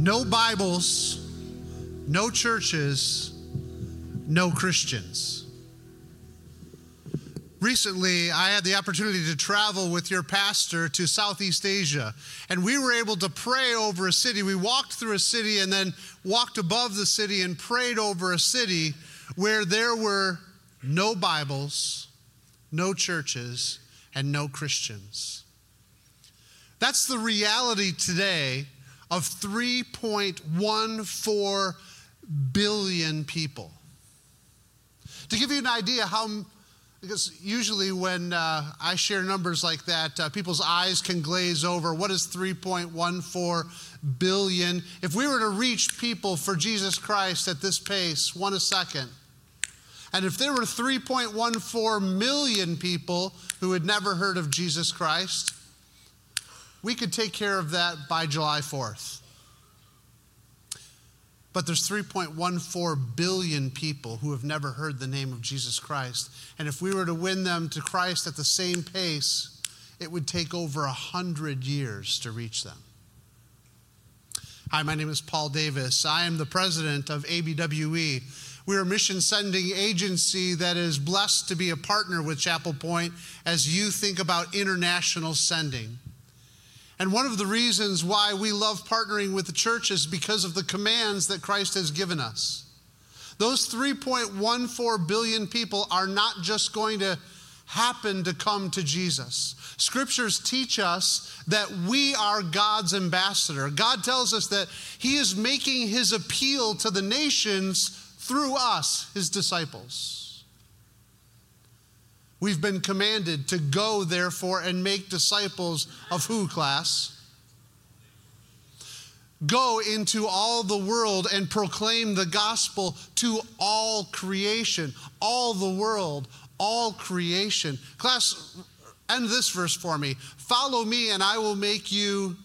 No Bibles, no churches, no Christians. Recently, I had the opportunity to travel with your pastor to Southeast Asia, and we were able to pray over a city. We walked through a city and then walked above the city and prayed over a city where there were no Bibles, no churches, and no Christians. That's the reality today of 3.14 billion people. To give you an idea how, because usually when uh, I share numbers like that, uh, people's eyes can glaze over. What is 3.14 billion? If we were to reach people for Jesus Christ at this pace, one a second, and if there were 3.14 million people who had never heard of Jesus Christ, we could take care of that by July 4th. But there's 3.14 billion people who have never heard the name of Jesus Christ. And if we were to win them to Christ at the same pace, it would take over 100 years to reach them. Hi, my name is Paul Davis. I am the president of ABWE. We're a mission sending agency that is blessed to be a partner with Chapel Pointe as you think about international sending. And one of the reasons why we love partnering with the church is because of the commands that Christ has given us. Those 3.14 billion people are not just going to happen to come to Jesus. Scriptures teach us that we are God's ambassador. God tells us that He is making His appeal to the nations through us, His disciples. We've been commanded to go, therefore, and make disciples of who class? Go into all the world and proclaim the gospel to all creation, all the world, all creation. Class, end this verse for me. Follow me, and I will make you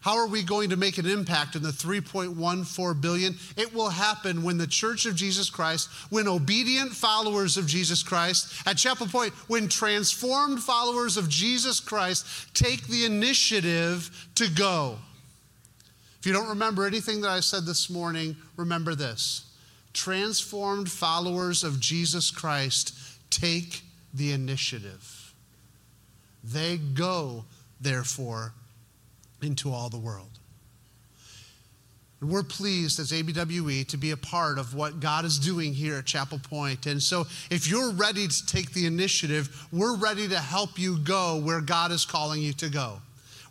How are we going to make an impact in the 3.14 billion? It will happen when the Church of Jesus Christ, when obedient followers of Jesus Christ at Chapel Pointe, when transformed followers of Jesus Christ take the initiative to go. If you don't remember anything that I said this morning, remember this. Transformed followers of Jesus Christ take the initiative. They go, therefore, into all the world. We're pleased as ABWE to be a part of what God is doing here at Chapel Pointe. And so, if you're ready to take the initiative, we're ready to help you go where God is calling you to go.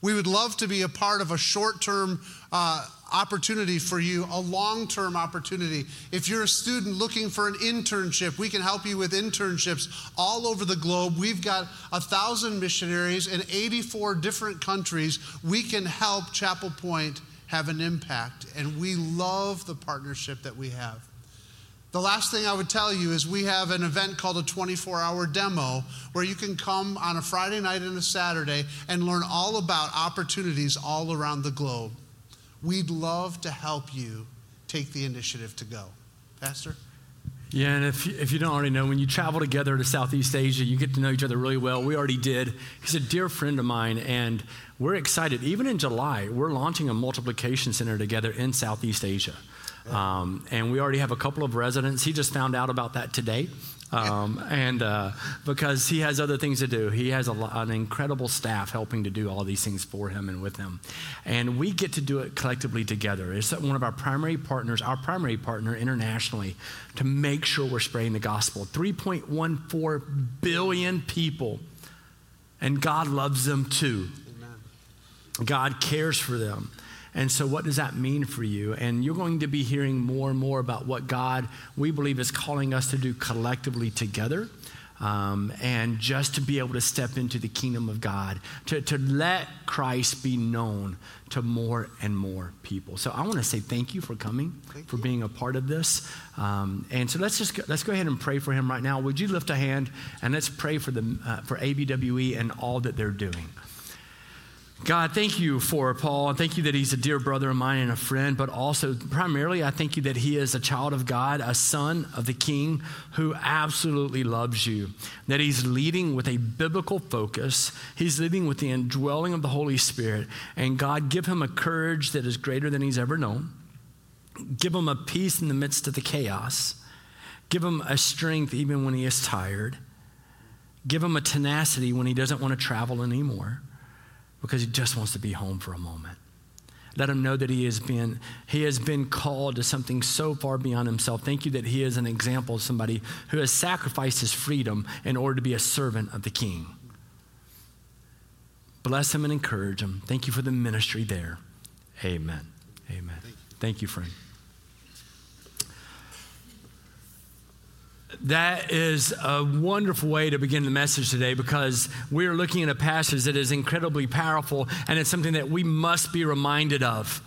We would love to be a part of a short term uh, opportunity for you, a long term opportunity. If you're a student looking for an internship, we can help you with internships all over the globe. We've got a thousand missionaries in 84 different countries. We can help Chapel Pointe have an impact, and we love the partnership that we have. The last thing I would tell you is we have an event called a 24 hour demo where you can come on a Friday night and a Saturday and learn all about opportunities all around the globe. We'd love to help you take the initiative to go. Pastor? Yeah, and if, if you don't already know, when you travel together to Southeast Asia, you get to know each other really well. We already did. He's a dear friend of mine, and we're excited. Even in July, we're launching a multiplication center together in Southeast Asia. Um, and we already have a couple of residents. He just found out about that today. Um, and uh, because he has other things to do, he has a, an incredible staff helping to do all these things for him and with him. And we get to do it collectively together. It's one of our primary partners, our primary partner internationally, to make sure we're spreading the gospel. 3.14 billion people, and God loves them too. Amen. God cares for them. And so, what does that mean for you? And you're going to be hearing more and more about what God, we believe, is calling us to do collectively together. Um, and just to be able to step into the kingdom of God, to, to let Christ be known to more and more people. So I want to say thank you for coming, thank for you. being a part of this. Um, and so let's just go, let's go ahead and pray for him right now. Would you lift a hand and let's pray for the uh, for ABWE and all that they're doing. God, thank you for Paul. and Thank you that he's a dear brother of mine and a friend, but also, primarily, I thank you that he is a child of God, a son of the King who absolutely loves you. That he's leading with a biblical focus, he's leading with the indwelling of the Holy Spirit. And God, give him a courage that is greater than he's ever known. Give him a peace in the midst of the chaos. Give him a strength even when he is tired. Give him a tenacity when he doesn't want to travel anymore because he just wants to be home for a moment. Let him know that he has been he has been called to something so far beyond himself. Thank you that he is an example of somebody who has sacrificed his freedom in order to be a servant of the king. Bless him and encourage him. Thank you for the ministry there. Amen. Amen. Thank you, Thank you friend. That is a wonderful way to begin the message today because we're looking at a passage that is incredibly powerful and it's something that we must be reminded of.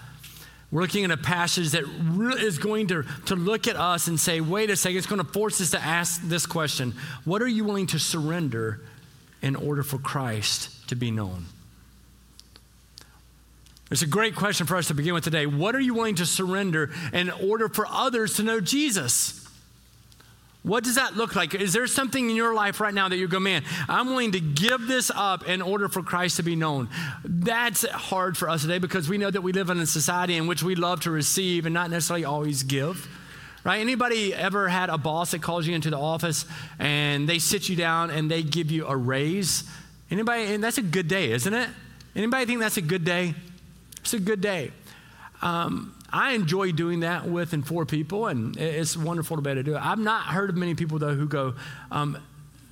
We're looking at a passage that is going to, to look at us and say, wait a second, it's going to force us to ask this question What are you willing to surrender in order for Christ to be known? It's a great question for us to begin with today. What are you willing to surrender in order for others to know Jesus? What does that look like? Is there something in your life right now that you go, man, I'm willing to give this up in order for Christ to be known? That's hard for us today because we know that we live in a society in which we love to receive and not necessarily always give. Right? Anybody ever had a boss that calls you into the office and they sit you down and they give you a raise? Anybody? And that's a good day, isn't it? Anybody think that's a good day? It's a good day. Um, I enjoy doing that with and for people, and it's wonderful to be able to do it. I've not heard of many people, though, who go, um,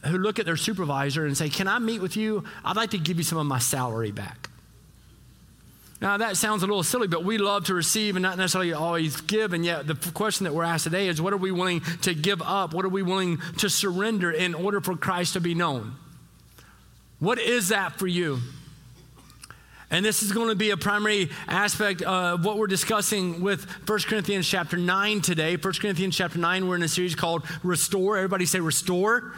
who look at their supervisor and say, Can I meet with you? I'd like to give you some of my salary back. Now, that sounds a little silly, but we love to receive and not necessarily always give. And yet, the question that we're asked today is what are we willing to give up? What are we willing to surrender in order for Christ to be known? What is that for you? And this is going to be a primary aspect of what we're discussing with 1 Corinthians chapter 9 today. 1 Corinthians chapter 9, we're in a series called Restore. Everybody say Restore.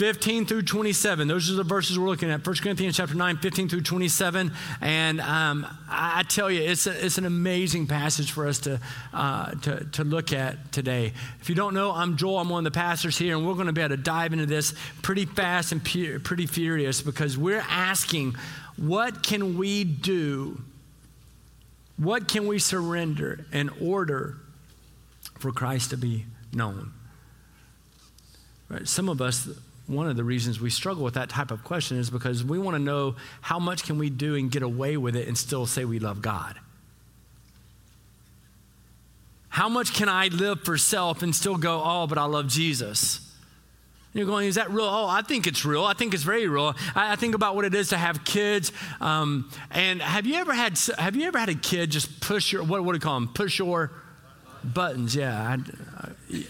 15 through 27. Those are the verses we're looking at. 1 Corinthians chapter 9, 15 through 27. And um, I, tell you, it's, a, it's an amazing passage for us to, uh, to, to look at today. If you don't know, I'm Joel. I'm one of the pastors here, and we're going to be able to dive into this pretty fast and pretty furious because we're asking what can we do? What can we surrender in order for Christ to be known? Right? Some of us, one of the reasons we struggle with that type of question is because we want to know how much can we do and get away with it and still say we love God. How much can I live for self and still go, oh, but I love Jesus? You're going, is that real? Oh, I think it's real. I think it's very real. I, I think about what it is to have kids. Um, and have you ever had have you ever had a kid just push your what, what do you call them? Push your buttons. Yeah, I, I,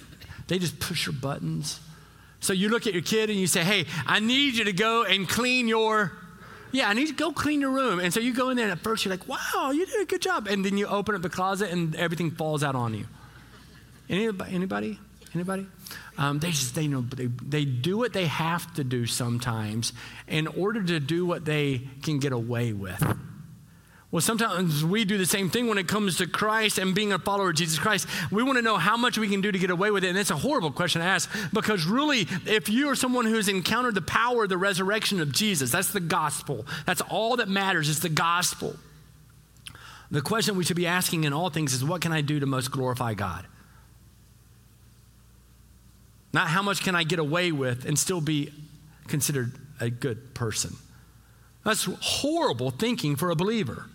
they just push your buttons. So you look at your kid and you say, "Hey, I need you to go and clean your." Yeah, I need to go clean your room. And so you go in there, and at first you're like, "Wow, you did a good job," and then you open up the closet and everything falls out on you. Anybody? Anybody? Anybody? Um, they just they know they, they do what they have to do sometimes in order to do what they can get away with. Well, sometimes we do the same thing when it comes to Christ and being a follower of Jesus Christ. We want to know how much we can do to get away with it. And it's a horrible question to ask because, really, if you are someone who's encountered the power of the resurrection of Jesus, that's the gospel. That's all that matters, it's the gospel. The question we should be asking in all things is what can I do to most glorify God? Not how much can I get away with and still be considered a good person. That's horrible thinking for a believer.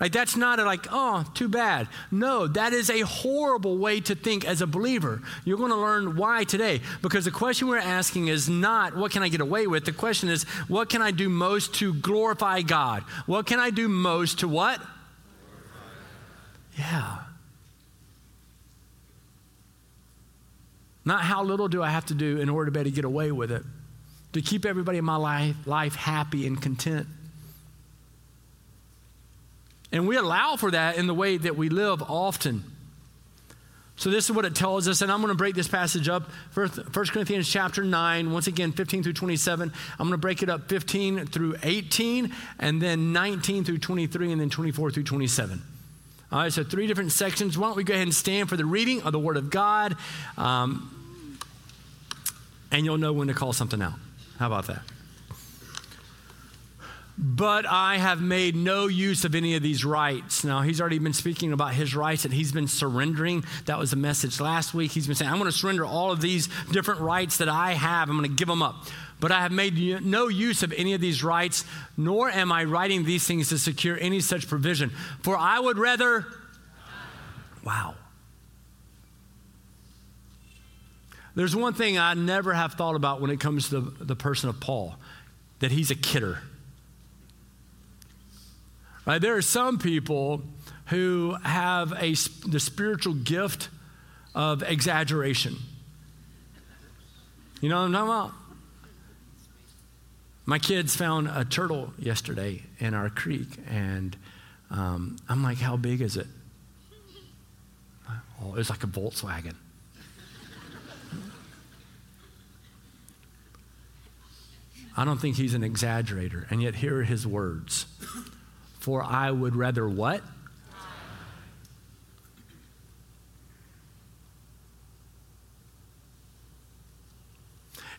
Like, that's not a, like, oh, too bad. No, that is a horrible way to think as a believer. You're going to learn why today. Because the question we're asking is not, what can I get away with? The question is, what can I do most to glorify God? What can I do most to what? Yeah. Not how little do I have to do in order to be able to get away with it, to keep everybody in my life, life happy and content. And we allow for that in the way that we live often. So this is what it tells us, and I'm going to break this passage up. First, 1 Corinthians chapter 9, once again, 15 through 27. I'm going to break it up 15 through 18, and then 19 through 23, and then 24 through 27. All right, so three different sections. Why don't we go ahead and stand for the reading of the Word of God, um, and you'll know when to call something out. How about that? but I have made no use of any of these rights. Now, he's already been speaking about his rights that he's been surrendering. That was the message last week. He's been saying, I'm going to surrender all of these different rights that I have, I'm going to give them up. But I have made no use of any of these rights, nor am I writing these things to secure any such provision. For I would rather. Wow. There's one thing I never have thought about when it comes to the, the person of Paul that he's a kidder. Right? There are some people who have a, the spiritual gift of exaggeration. You know what I'm talking about? My kids found a turtle yesterday in our creek, and um, I'm like, How big is it? Oh, it was like a Volkswagen. I don't think he's an exaggerator, and yet here are his words. For I would rather what?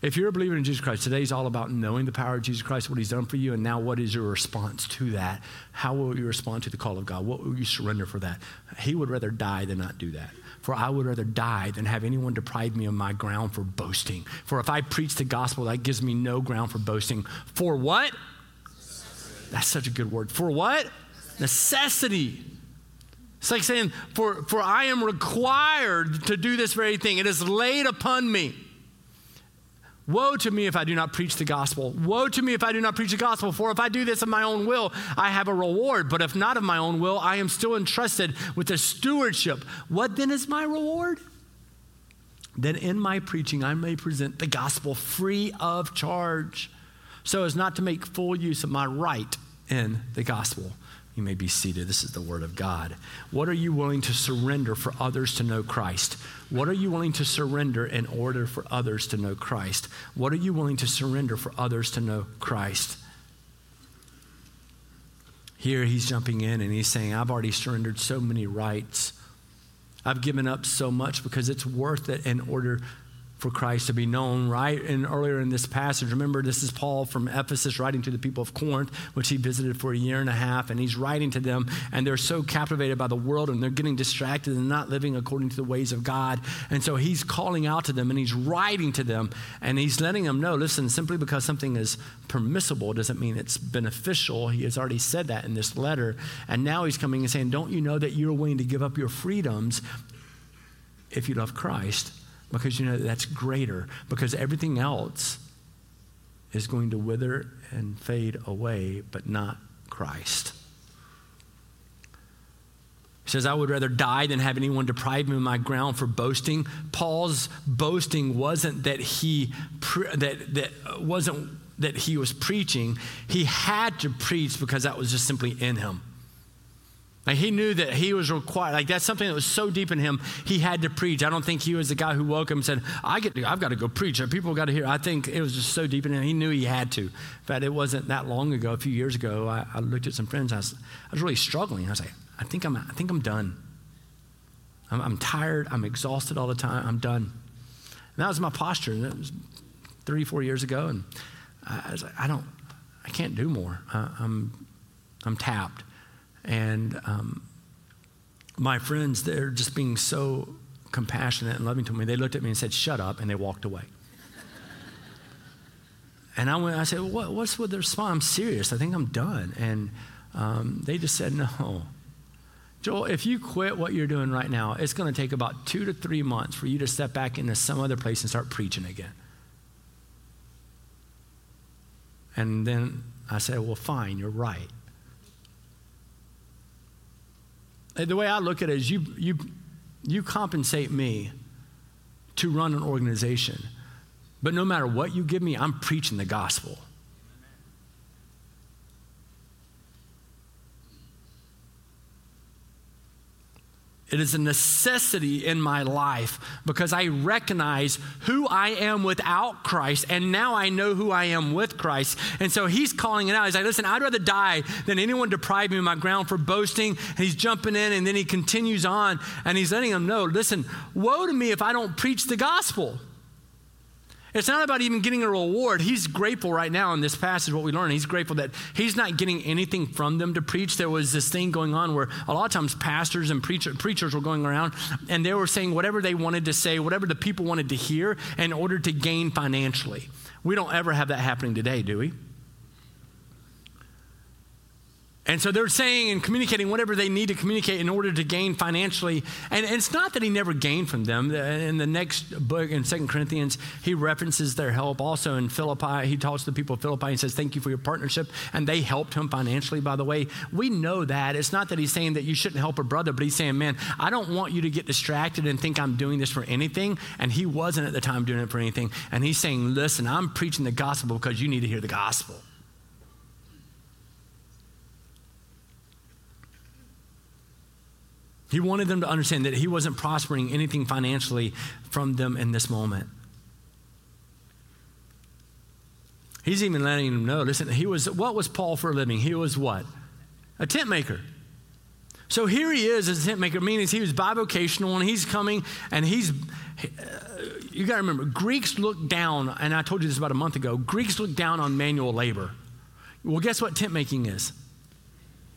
If you're a believer in Jesus Christ, today's all about knowing the power of Jesus Christ, what he's done for you, and now what is your response to that? How will you respond to the call of God? What will you surrender for that? He would rather die than not do that. For I would rather die than have anyone deprive me of my ground for boasting. For if I preach the gospel, that gives me no ground for boasting. For what? That's such a good word. For what? Necessity. It's like saying, for, for I am required to do this very thing. It is laid upon me. Woe to me if I do not preach the gospel. Woe to me if I do not preach the gospel. For if I do this of my own will, I have a reward. But if not of my own will, I am still entrusted with the stewardship. What then is my reward? Then in my preaching, I may present the gospel free of charge so as not to make full use of my right in the gospel. You may be seated. This is the word of God. What are you willing to surrender for others to know Christ? What are you willing to surrender in order for others to know Christ? What are you willing to surrender for others to know Christ? Here he's jumping in and he's saying, I've already surrendered so many rights. I've given up so much because it's worth it in order for Christ to be known, right? And earlier in this passage, remember, this is Paul from Ephesus writing to the people of Corinth, which he visited for a year and a half, and he's writing to them, and they're so captivated by the world and they're getting distracted and not living according to the ways of God. And so he's calling out to them and he's writing to them, and he's letting them know listen, simply because something is permissible doesn't mean it's beneficial. He has already said that in this letter. And now he's coming and saying, Don't you know that you're willing to give up your freedoms if you love Christ? Because you know that's greater, because everything else is going to wither and fade away, but not Christ. He says, I would rather die than have anyone deprive me of my ground for boasting. Paul's boasting wasn't that he that that wasn't that he was preaching. He had to preach because that was just simply in him. Like he knew that he was required. Like that's something that was so deep in him. He had to preach. I don't think he was the guy who woke up and said, "I get, to, I've got to go preach. People got to hear." I think it was just so deep in him. He knew he had to. In fact, it wasn't that long ago. A few years ago, I, I looked at some friends. I was, I was really struggling. I was like, "I think I'm, I think I'm done. I'm, I'm tired. I'm exhausted all the time. I'm done." And that was my posture. And that was three, four years ago. And I was like, "I don't, I can't do more. I, I'm, I'm tapped." And um, my friends, they're just being so compassionate and loving to me. They looked at me and said, Shut up, and they walked away. and I went, I said, what, What's with the response? I'm serious. I think I'm done. And um, they just said, No. Joel, if you quit what you're doing right now, it's going to take about two to three months for you to step back into some other place and start preaching again. And then I said, Well, fine, you're right. The way I look at it is you, you, you compensate me to run an organization, but no matter what you give me, I'm preaching the gospel. It is a necessity in my life because I recognize who I am without Christ, and now I know who I am with Christ. And so he's calling it out. He's like, listen, I'd rather die than anyone deprive me of my ground for boasting. And he's jumping in, and then he continues on, and he's letting them know, listen, woe to me if I don't preach the gospel. It's not about even getting a reward. He's grateful right now in this passage, what we learn. He's grateful that he's not getting anything from them to preach. There was this thing going on where a lot of times pastors and preacher, preachers were going around and they were saying whatever they wanted to say, whatever the people wanted to hear in order to gain financially. We don't ever have that happening today, do we? And so they're saying and communicating whatever they need to communicate in order to gain financially. And it's not that he never gained from them. In the next book, in Second Corinthians, he references their help. Also in Philippi, he talks to the people of Philippi and says, Thank you for your partnership. And they helped him financially, by the way. We know that. It's not that he's saying that you shouldn't help a brother, but he's saying, Man, I don't want you to get distracted and think I'm doing this for anything. And he wasn't at the time doing it for anything. And he's saying, Listen, I'm preaching the gospel because you need to hear the gospel. He wanted them to understand that he wasn't prospering anything financially from them in this moment. He's even letting them know listen, he was, what was Paul for a living? He was what? A tent maker. So here he is as a tent maker, meaning he was bivocational and he's coming and he's, uh, you got to remember, Greeks look down, and I told you this about a month ago, Greeks look down on manual labor. Well, guess what tent making is?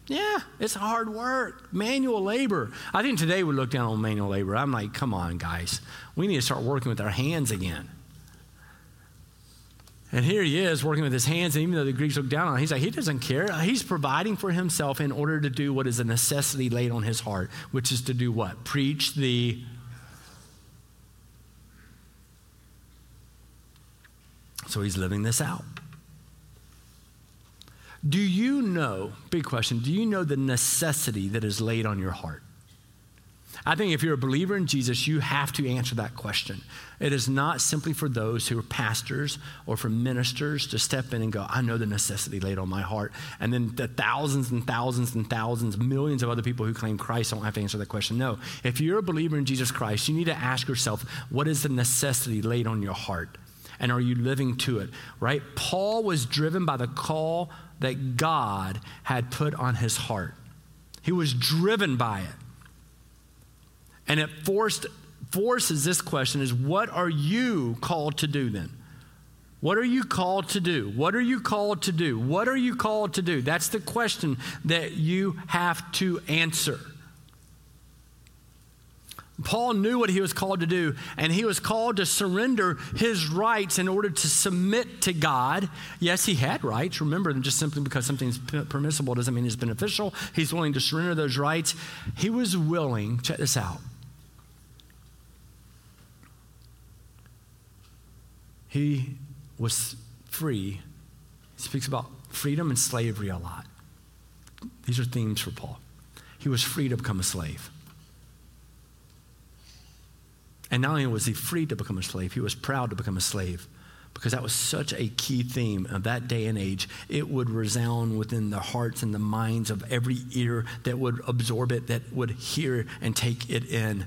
Yeah, it's hard work, manual labor. I think today we look down on manual labor. I'm like, come on, guys. We need to start working with our hands again. And here he is working with his hands, and even though the Greeks look down on him, he's like, he doesn't care. He's providing for himself in order to do what is a necessity laid on his heart, which is to do what? Preach the. So he's living this out. Do you know, big question, do you know the necessity that is laid on your heart? I think if you're a believer in Jesus, you have to answer that question. It is not simply for those who are pastors or for ministers to step in and go, I know the necessity laid on my heart. And then the thousands and thousands and thousands, millions of other people who claim Christ don't have to answer that question. No. If you're a believer in Jesus Christ, you need to ask yourself, what is the necessity laid on your heart? And are you living to it? Right? Paul was driven by the call that God had put on his heart. He was driven by it. And it forced, forces this question is what are you called to do then? What are you called to do? What are you called to do? What are you called to do? That's the question that you have to answer. Paul knew what he was called to do, and he was called to surrender his rights in order to submit to God. Yes, he had rights. Remember, just simply because something's permissible doesn't mean it's beneficial. He's willing to surrender those rights. He was willing, check this out. He was free. He speaks about freedom and slavery a lot. These are themes for Paul. He was free to become a slave. And not only was he free to become a slave, he was proud to become a slave because that was such a key theme of that day and age. It would resound within the hearts and the minds of every ear that would absorb it, that would hear and take it in.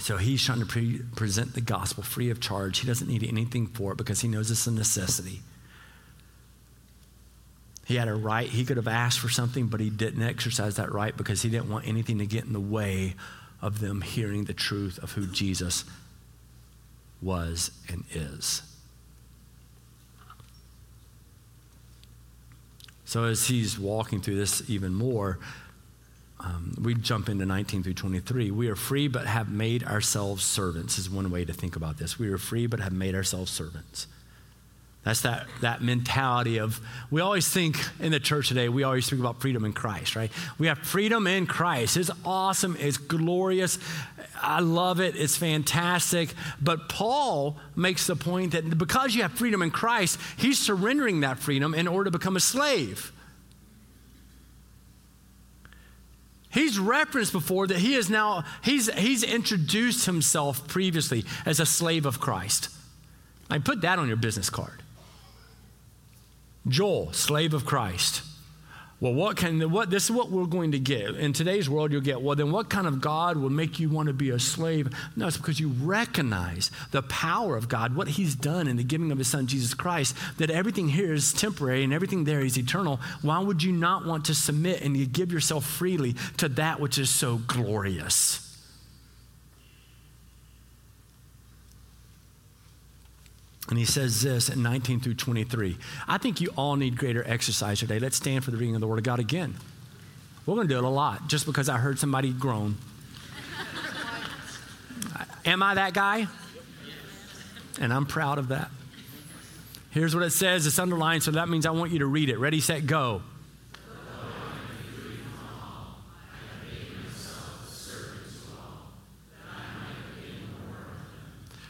So he's trying to pre- present the gospel free of charge. He doesn't need anything for it because he knows it's a necessity. He had a right. He could have asked for something, but he didn't exercise that right because he didn't want anything to get in the way of them hearing the truth of who Jesus was and is. So, as he's walking through this even more, um, we jump into 19 through 23. We are free but have made ourselves servants, is one way to think about this. We are free but have made ourselves servants. That's that, that mentality of, we always think in the church today, we always think about freedom in Christ, right? We have freedom in Christ. It's awesome, it's glorious. I love it, it's fantastic. But Paul makes the point that because you have freedom in Christ, he's surrendering that freedom in order to become a slave. He's referenced before that he is now, he's, he's introduced himself previously as a slave of Christ. I put that on your business card. Joel, slave of Christ. Well, what can what this is what we're going to get. In today's world, you'll get, well, then what kind of God will make you want to be a slave? No, it's because you recognize the power of God, what He's done in the giving of His Son Jesus Christ, that everything here is temporary and everything there is eternal. Why would you not want to submit and you give yourself freely to that which is so glorious? And he says this in 19 through 23. I think you all need greater exercise today. Let's stand for the reading of the Word of God again. We're going to do it a lot just because I heard somebody groan. Am I that guy? And I'm proud of that. Here's what it says it's underlined, so that means I want you to read it. Ready, set, go.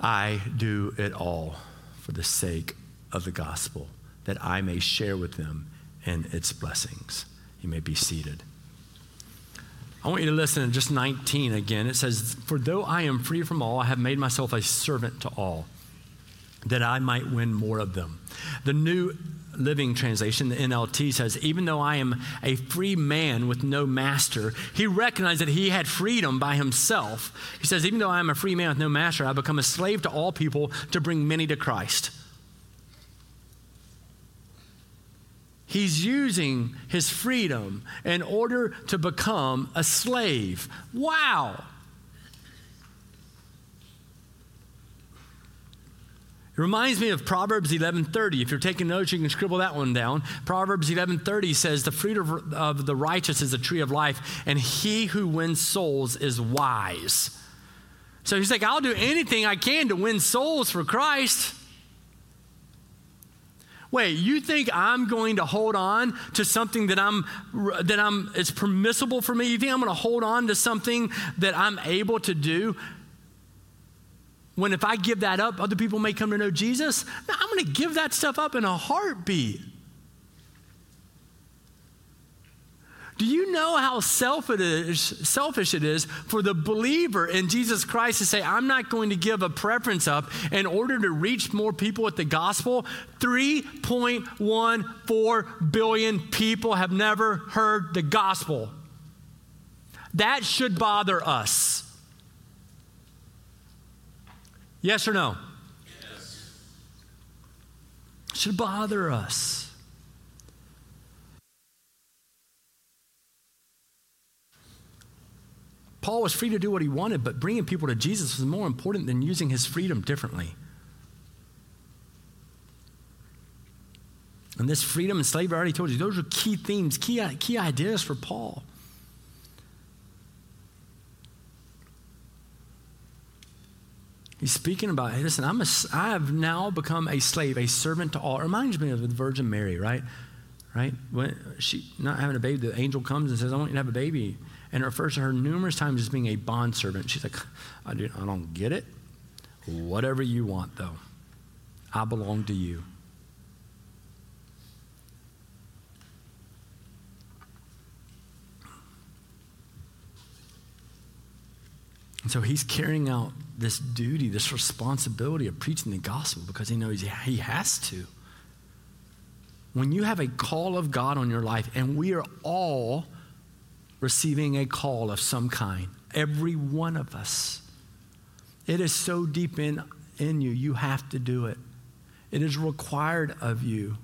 I do it all for the sake of the gospel, that I may share with them in its blessings. You may be seated. I want you to listen in just 19 again. It says, For though I am free from all, I have made myself a servant to all, that I might win more of them. The New Living Translation, the NLT says, even though I am a free man with no master, he recognized that he had freedom by himself. He says, even though I am a free man with no master, I become a slave to all people to bring many to Christ. He's using his freedom in order to become a slave. Wow. It reminds me of Proverbs 11:30. If you're taking notes, you can scribble that one down. Proverbs 11:30 says, "The fruit of, of the righteous is a tree of life, and he who wins souls is wise." So he's like, "I'll do anything I can to win souls for Christ." Wait, you think I'm going to hold on to something that I'm that I'm it's permissible for me? You think I'm going to hold on to something that I'm able to do? When if I give that up, other people may come to know Jesus. Now, I'm going to give that stuff up in a heartbeat. Do you know how selfish, selfish it is for the believer in Jesus Christ to say, I'm not going to give a preference up in order to reach more people with the gospel? 3.14 billion people have never heard the gospel. That should bother us. Yes or no? Yes. Should bother us. Paul was free to do what he wanted, but bringing people to Jesus was more important than using his freedom differently. And this freedom and slavery, I already told you, those are key themes, key, key ideas for Paul. He's speaking about, hey, listen, I'm a, I have now become a slave, a servant to all. It reminds me of the Virgin Mary, right? Right? When she not having a baby, the angel comes and says, I want you to have a baby. And refers to her numerous times as being a bondservant. She's like, I, do, I don't get it. Whatever you want, though. I belong to you. And so he's carrying out this duty, this responsibility of preaching the gospel because he knows he has to. When you have a call of God on your life, and we are all receiving a call of some kind, every one of us, it is so deep in, in you, you have to do it. It is required of you.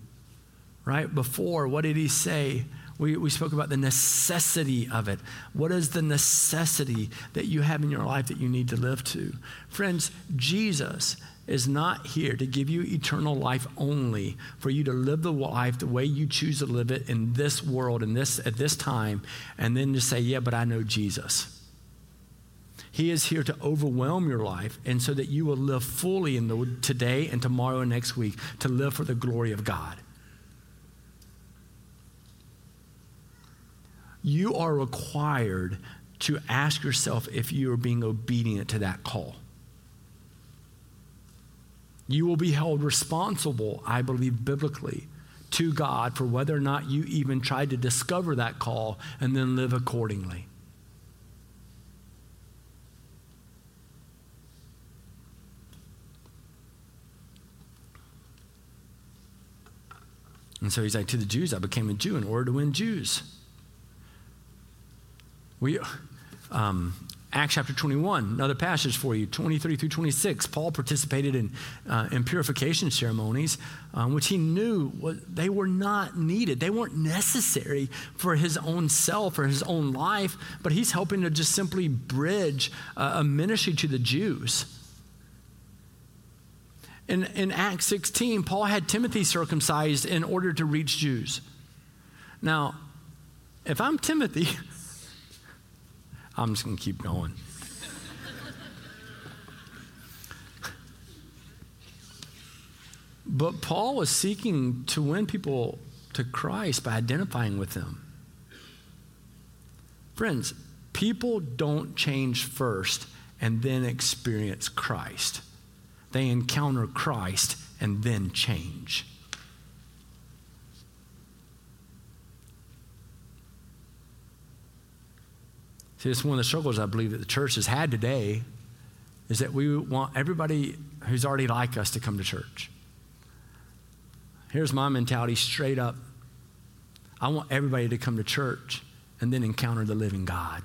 Right? Before, what did he say? We, we spoke about the necessity of it. What is the necessity that you have in your life that you need to live to? Friends, Jesus is not here to give you eternal life only for you to live the life the way you choose to live it in this world in this at this time and then to say yeah but i know jesus he is here to overwhelm your life and so that you will live fully in the today and tomorrow and next week to live for the glory of god you are required to ask yourself if you are being obedient to that call. You will be held responsible, I believe, biblically to God for whether or not you even tried to discover that call and then live accordingly. And so he's like, to the Jews, I became a Jew in order to win Jews. We, um, Acts chapter 21, another passage for you, 23 through 26. Paul participated in, uh, in purification ceremonies, um, which he knew was, they were not needed. They weren't necessary for his own self or his own life, but he's helping to just simply bridge uh, a ministry to the Jews. In, in Acts 16, Paul had Timothy circumcised in order to reach Jews. Now, if I'm Timothy, I'm just going to keep going. but Paul was seeking to win people to Christ by identifying with them. Friends, people don't change first and then experience Christ they encounter Christ and then change. See, it's one of the struggles I believe that the church has had today is that we want everybody who's already like us to come to church. Here's my mentality straight up I want everybody to come to church and then encounter the living God.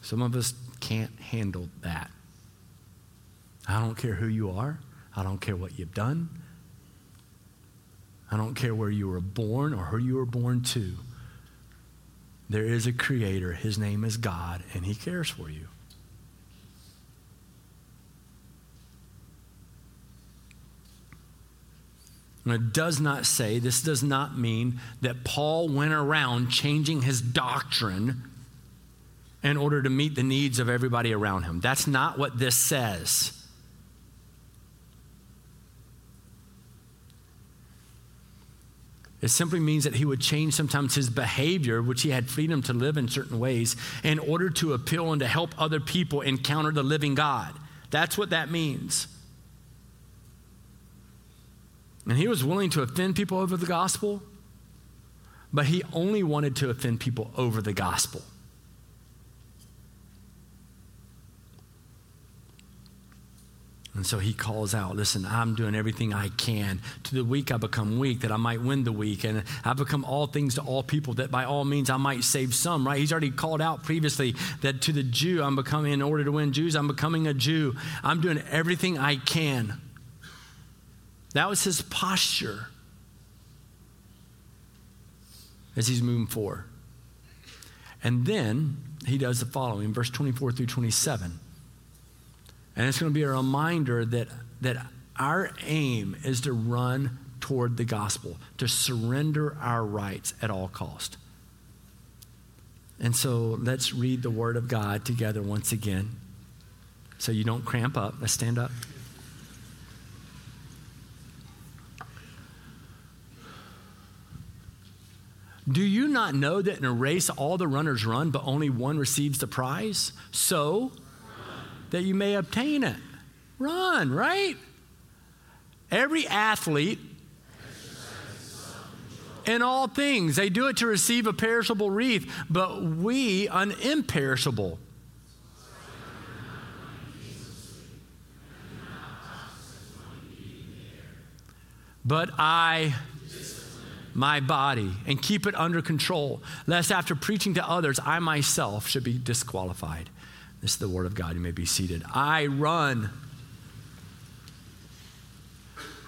Some of us can't handle that. I don't care who you are. I don't care what you've done. I don't care where you were born or who you were born to. There is a creator. His name is God, and he cares for you. And it does not say, this does not mean that Paul went around changing his doctrine in order to meet the needs of everybody around him. That's not what this says. It simply means that he would change sometimes his behavior, which he had freedom to live in certain ways, in order to appeal and to help other people encounter the living God. That's what that means. And he was willing to offend people over the gospel, but he only wanted to offend people over the gospel. And so he calls out, listen, I'm doing everything I can. To the weak I become weak, that I might win the weak. And I become all things to all people, that by all means I might save some, right? He's already called out previously that to the Jew, I'm becoming, in order to win Jews, I'm becoming a Jew. I'm doing everything I can. That was his posture as he's moving forward. And then he does the following, verse 24 through 27. And it's going to be a reminder that, that our aim is to run toward the gospel, to surrender our rights at all cost. And so let's read the word of God together once again. So you don't cramp up. Let's stand up. Do you not know that in a race all the runners run, but only one receives the prize? So, that you may obtain it. Run, right? Every athlete in all things. They do it to receive a perishable wreath, but we an imperishable. But I my body and keep it under control, lest after preaching to others, I myself should be disqualified. This is the word of God. You may be seated. I run.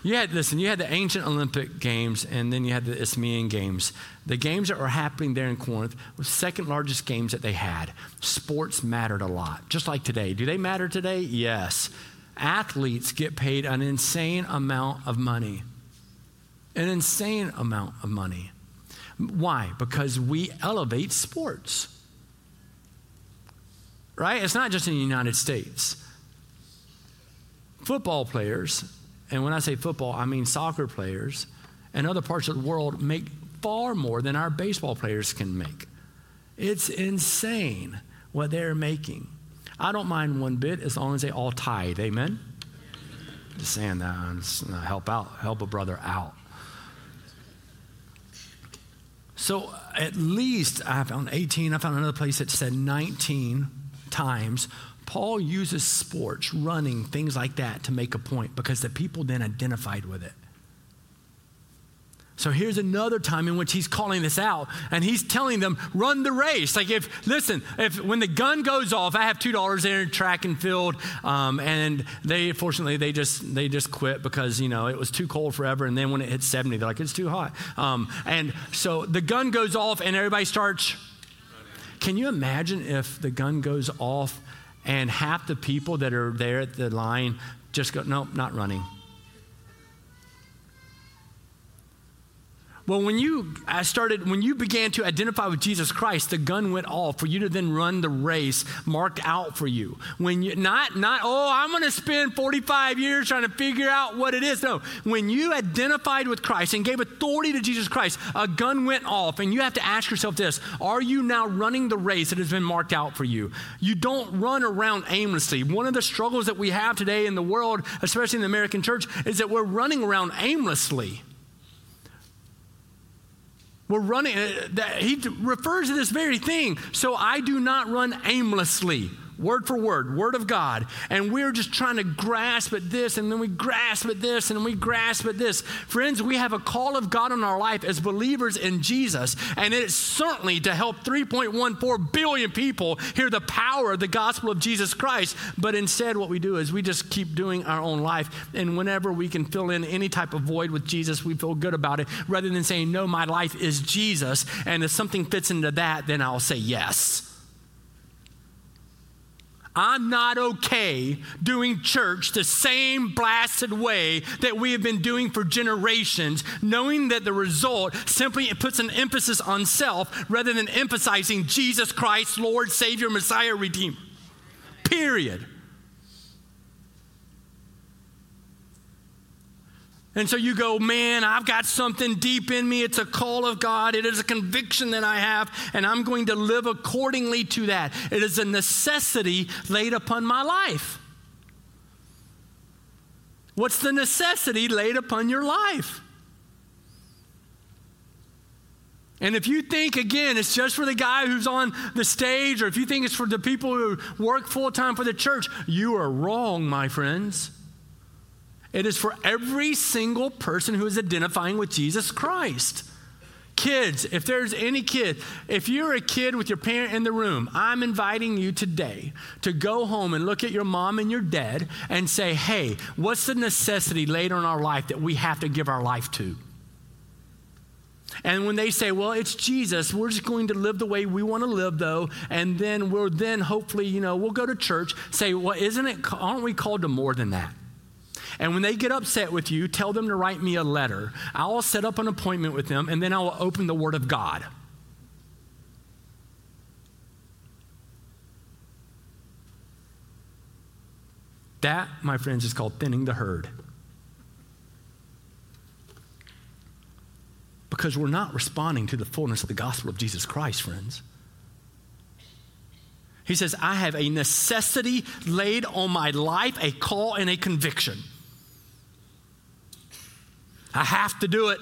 You had, listen, you had the ancient Olympic Games and then you had the Isthmian Games. The games that were happening there in Corinth were second largest games that they had. Sports mattered a lot, just like today. Do they matter today? Yes. Athletes get paid an insane amount of money. An insane amount of money. Why? Because we elevate sports right? It's not just in the United States. Football players, and when I say football, I mean soccer players and other parts of the world make far more than our baseball players can make. It's insane what they're making. I don't mind one bit as long as they all tithe. Amen? Just saying that. Help out, help a brother out. So at least I found 18, I found another place that said 19 times. Paul uses sports, running, things like that to make a point because the people then identified with it. So here's another time in which he's calling this out and he's telling them, run the race. Like, if, listen, if when the gun goes off, I have $2 there in track and field, um, and they, fortunately, they just, they just quit because, you know, it was too cold forever. And then when it hits 70, they're like, it's too hot. Um, and so the gun goes off and everybody starts. Can you imagine if the gun goes off and half the people that are there at the line just go, nope, not running? Well, when you I started, when you began to identify with Jesus Christ, the gun went off for you to then run the race marked out for you. When you not not oh, I'm going to spend 45 years trying to figure out what it is. No, when you identified with Christ and gave authority to Jesus Christ, a gun went off, and you have to ask yourself this: Are you now running the race that has been marked out for you? You don't run around aimlessly. One of the struggles that we have today in the world, especially in the American church, is that we're running around aimlessly. We're running, uh, he refers to this very thing. So I do not run aimlessly word for word, word of God. And we're just trying to grasp at this, and then we grasp at this, and we grasp at this. Friends, we have a call of God in our life as believers in Jesus, and it's certainly to help 3.14 billion people hear the power of the gospel of Jesus Christ. But instead, what we do is we just keep doing our own life. And whenever we can fill in any type of void with Jesus, we feel good about it rather than saying, No, my life is Jesus. And if something fits into that, then I'll say yes. I'm not okay doing church the same blasted way that we have been doing for generations, knowing that the result simply puts an emphasis on self rather than emphasizing Jesus Christ, Lord, Savior, Messiah, Redeemer. Period. And so you go, man, I've got something deep in me. It's a call of God. It is a conviction that I have, and I'm going to live accordingly to that. It is a necessity laid upon my life. What's the necessity laid upon your life? And if you think, again, it's just for the guy who's on the stage, or if you think it's for the people who work full time for the church, you are wrong, my friends. It is for every single person who is identifying with Jesus Christ. Kids, if there's any kid, if you're a kid with your parent in the room, I'm inviting you today to go home and look at your mom and your dad and say, hey, what's the necessity later in our life that we have to give our life to? And when they say, well, it's Jesus, we're just going to live the way we want to live, though, and then we'll then hopefully, you know, we'll go to church, say, well, isn't it, aren't we called to more than that? And when they get upset with you, tell them to write me a letter. I'll set up an appointment with them, and then I will open the Word of God. That, my friends, is called thinning the herd. Because we're not responding to the fullness of the gospel of Jesus Christ, friends. He says, I have a necessity laid on my life, a call and a conviction. I have to do it.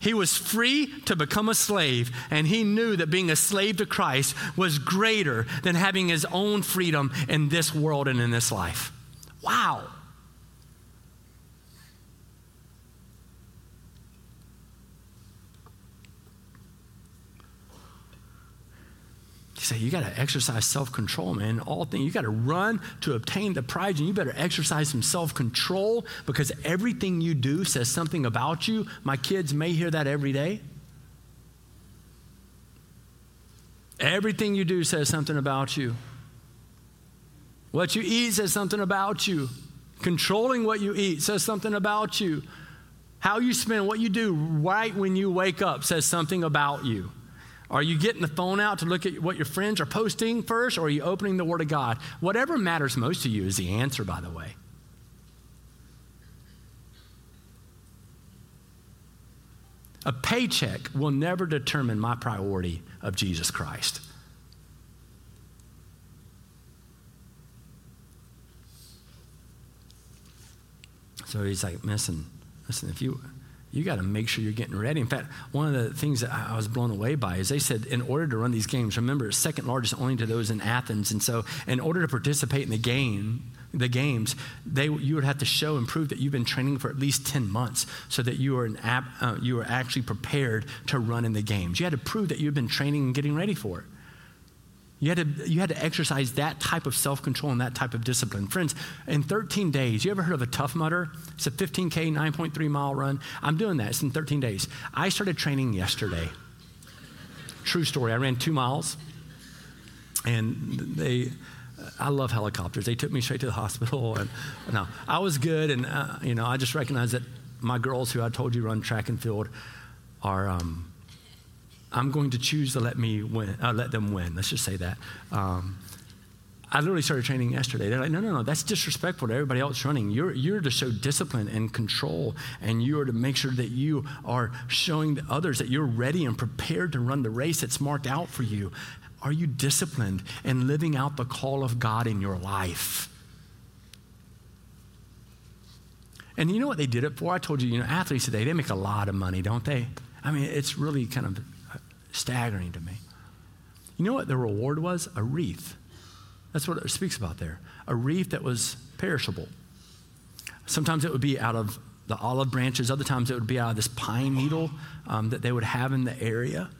He was free to become a slave, and he knew that being a slave to Christ was greater than having his own freedom in this world and in this life. Wow. Say you got to exercise self-control man. All things you got to run to obtain the prize and you better exercise some self-control because everything you do says something about you. My kids may hear that every day. Everything you do says something about you. What you eat says something about you. Controlling what you eat says something about you. How you spend what you do right when you wake up says something about you are you getting the phone out to look at what your friends are posting first, or are you opening the Word of God? Whatever matters most to you is the answer, by the way. A paycheck will never determine my priority of Jesus Christ. So he's like, listen, listen, if you you got to make sure you're getting ready. In fact, one of the things that I was blown away by is they said, in order to run these games, remember, it's second largest only to those in Athens. And so, in order to participate in the game, the games, they, you would have to show and prove that you've been training for at least 10 months so that you are, an uh, you are actually prepared to run in the games. You had to prove that you've been training and getting ready for it. You had, to, you had to exercise that type of self control and that type of discipline. Friends, in 13 days, you ever heard of a Tough Mudder? It's a 15K, 9.3 mile run. I'm doing that. It's in 13 days. I started training yesterday. True story. I ran two miles, and they, I love helicopters. They took me straight to the hospital, and no, I was good. And, uh, you know, I just recognized that my girls who I told you run track and field are. Um, I'm going to choose to let me win, uh, let them win. Let's just say that. Um, I literally started training yesterday. They're like, no, no, no, that's disrespectful to everybody else running. You're, you're to show discipline and control, and you are to make sure that you are showing the others that you're ready and prepared to run the race that's marked out for you. Are you disciplined and living out the call of God in your life? And you know what they did it for? I told you, you know, athletes today, they make a lot of money, don't they? I mean, it's really kind of staggering to me. You know what the reward was? A wreath. That's what it speaks about there. A wreath that was perishable. Sometimes it would be out of the olive branches, other times it would be out of this pine needle um, that they would have in the area.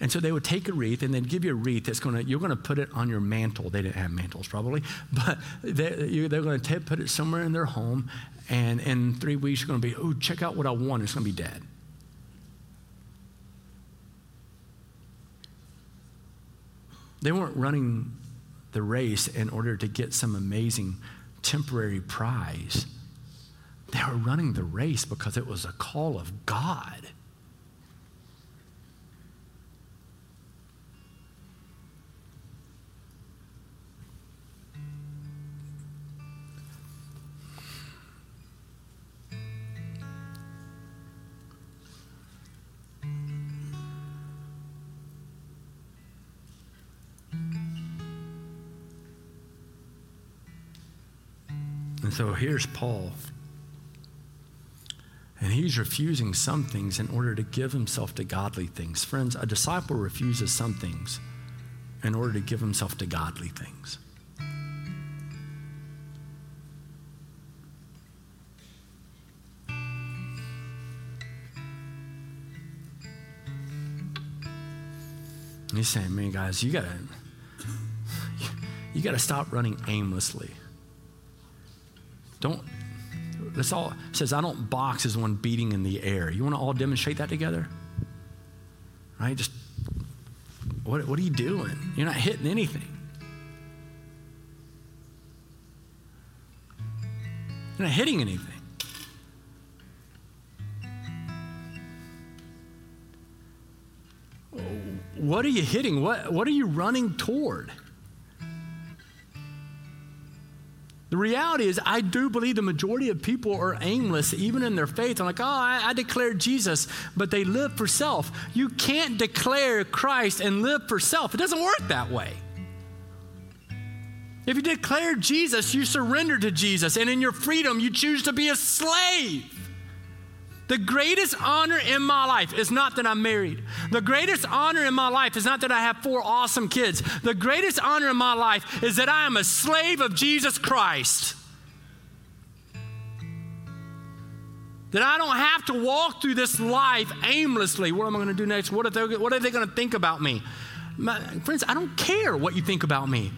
And so they would take a wreath and they'd give you a wreath that's going to, you're going to put it on your mantle. They didn't have mantles probably, but they, are going to put it somewhere in their home. And in three weeks, you're going to be, oh, check out what I won. It's going to be dead. They weren't running the race in order to get some amazing temporary prize. They were running the race because it was a call of God. So here's Paul. And he's refusing some things in order to give himself to godly things. Friends, a disciple refuses some things in order to give himself to godly things. He's saying, man, guys, you gotta you gotta stop running aimlessly. Don't, that's all, says, I don't box as one beating in the air. You want to all demonstrate that together? Right? Just, what, what are you doing? You're not hitting anything. You're not hitting anything. What are you hitting? What, what are you running toward? The reality is, I do believe the majority of people are aimless, even in their faith. I'm like, oh, I, I declare Jesus, but they live for self. You can't declare Christ and live for self, it doesn't work that way. If you declare Jesus, you surrender to Jesus, and in your freedom, you choose to be a slave. The greatest honor in my life is not that I'm married. The greatest honor in my life is not that I have four awesome kids. The greatest honor in my life is that I am a slave of Jesus Christ. That I don't have to walk through this life aimlessly. What am I going to do next? What are they, what are they going to think about me? My, friends, I don't care what you think about me.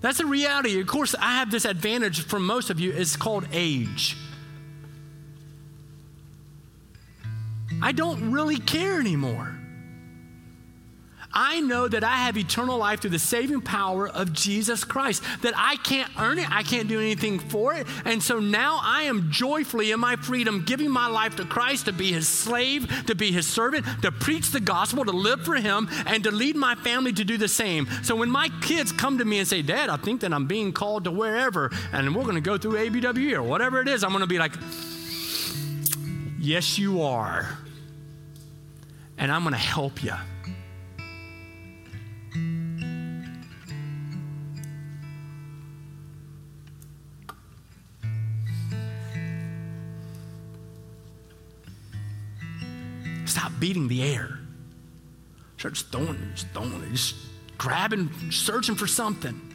That's the reality. Of course, I have this advantage from most of you. It's called age. I don't really care anymore. I know that I have eternal life through the saving power of Jesus Christ, that I can't earn it, I can't do anything for it. And so now I am joyfully in my freedom giving my life to Christ to be his slave, to be his servant, to preach the gospel, to live for him, and to lead my family to do the same. So when my kids come to me and say, Dad, I think that I'm being called to wherever, and we're going to go through ABWE or whatever it is, I'm going to be like, Yes, you are. And I'm going to help you. Stop beating the air. Start throwing just throwing just grabbing, searching for something.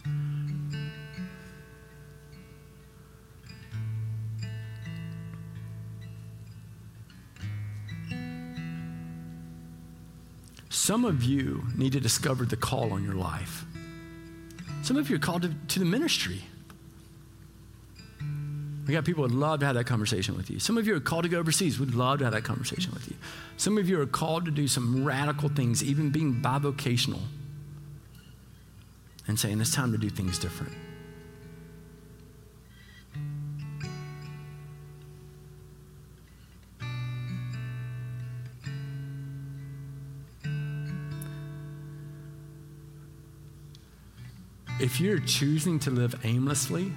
Some of you need to discover the call on your life. Some of you are called to, to the ministry. We got people who would love to have that conversation with you. Some of you are called to go overseas. We'd love to have that conversation with you. Some of you are called to do some radical things, even being bivocational and saying it's time to do things different. If you're choosing to live aimlessly,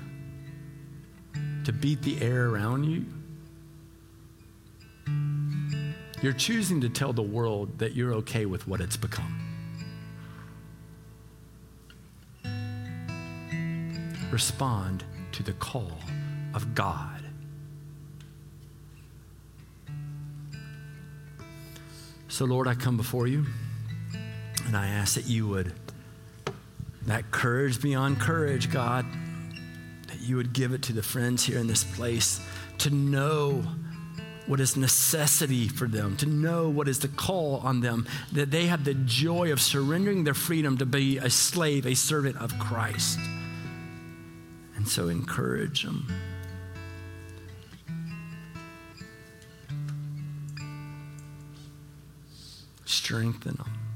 to beat the air around you, you're choosing to tell the world that you're okay with what it's become. Respond to the call of God. So, Lord, I come before you and I ask that you would, that courage beyond courage, God, that you would give it to the friends here in this place to know what is necessity for them, to know what is the call on them, that they have the joy of surrendering their freedom to be a slave, a servant of Christ. And so encourage them. Strengthen them.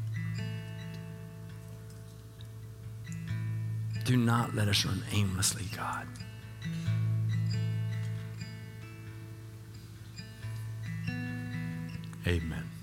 Do not let us run aimlessly, God. Amen.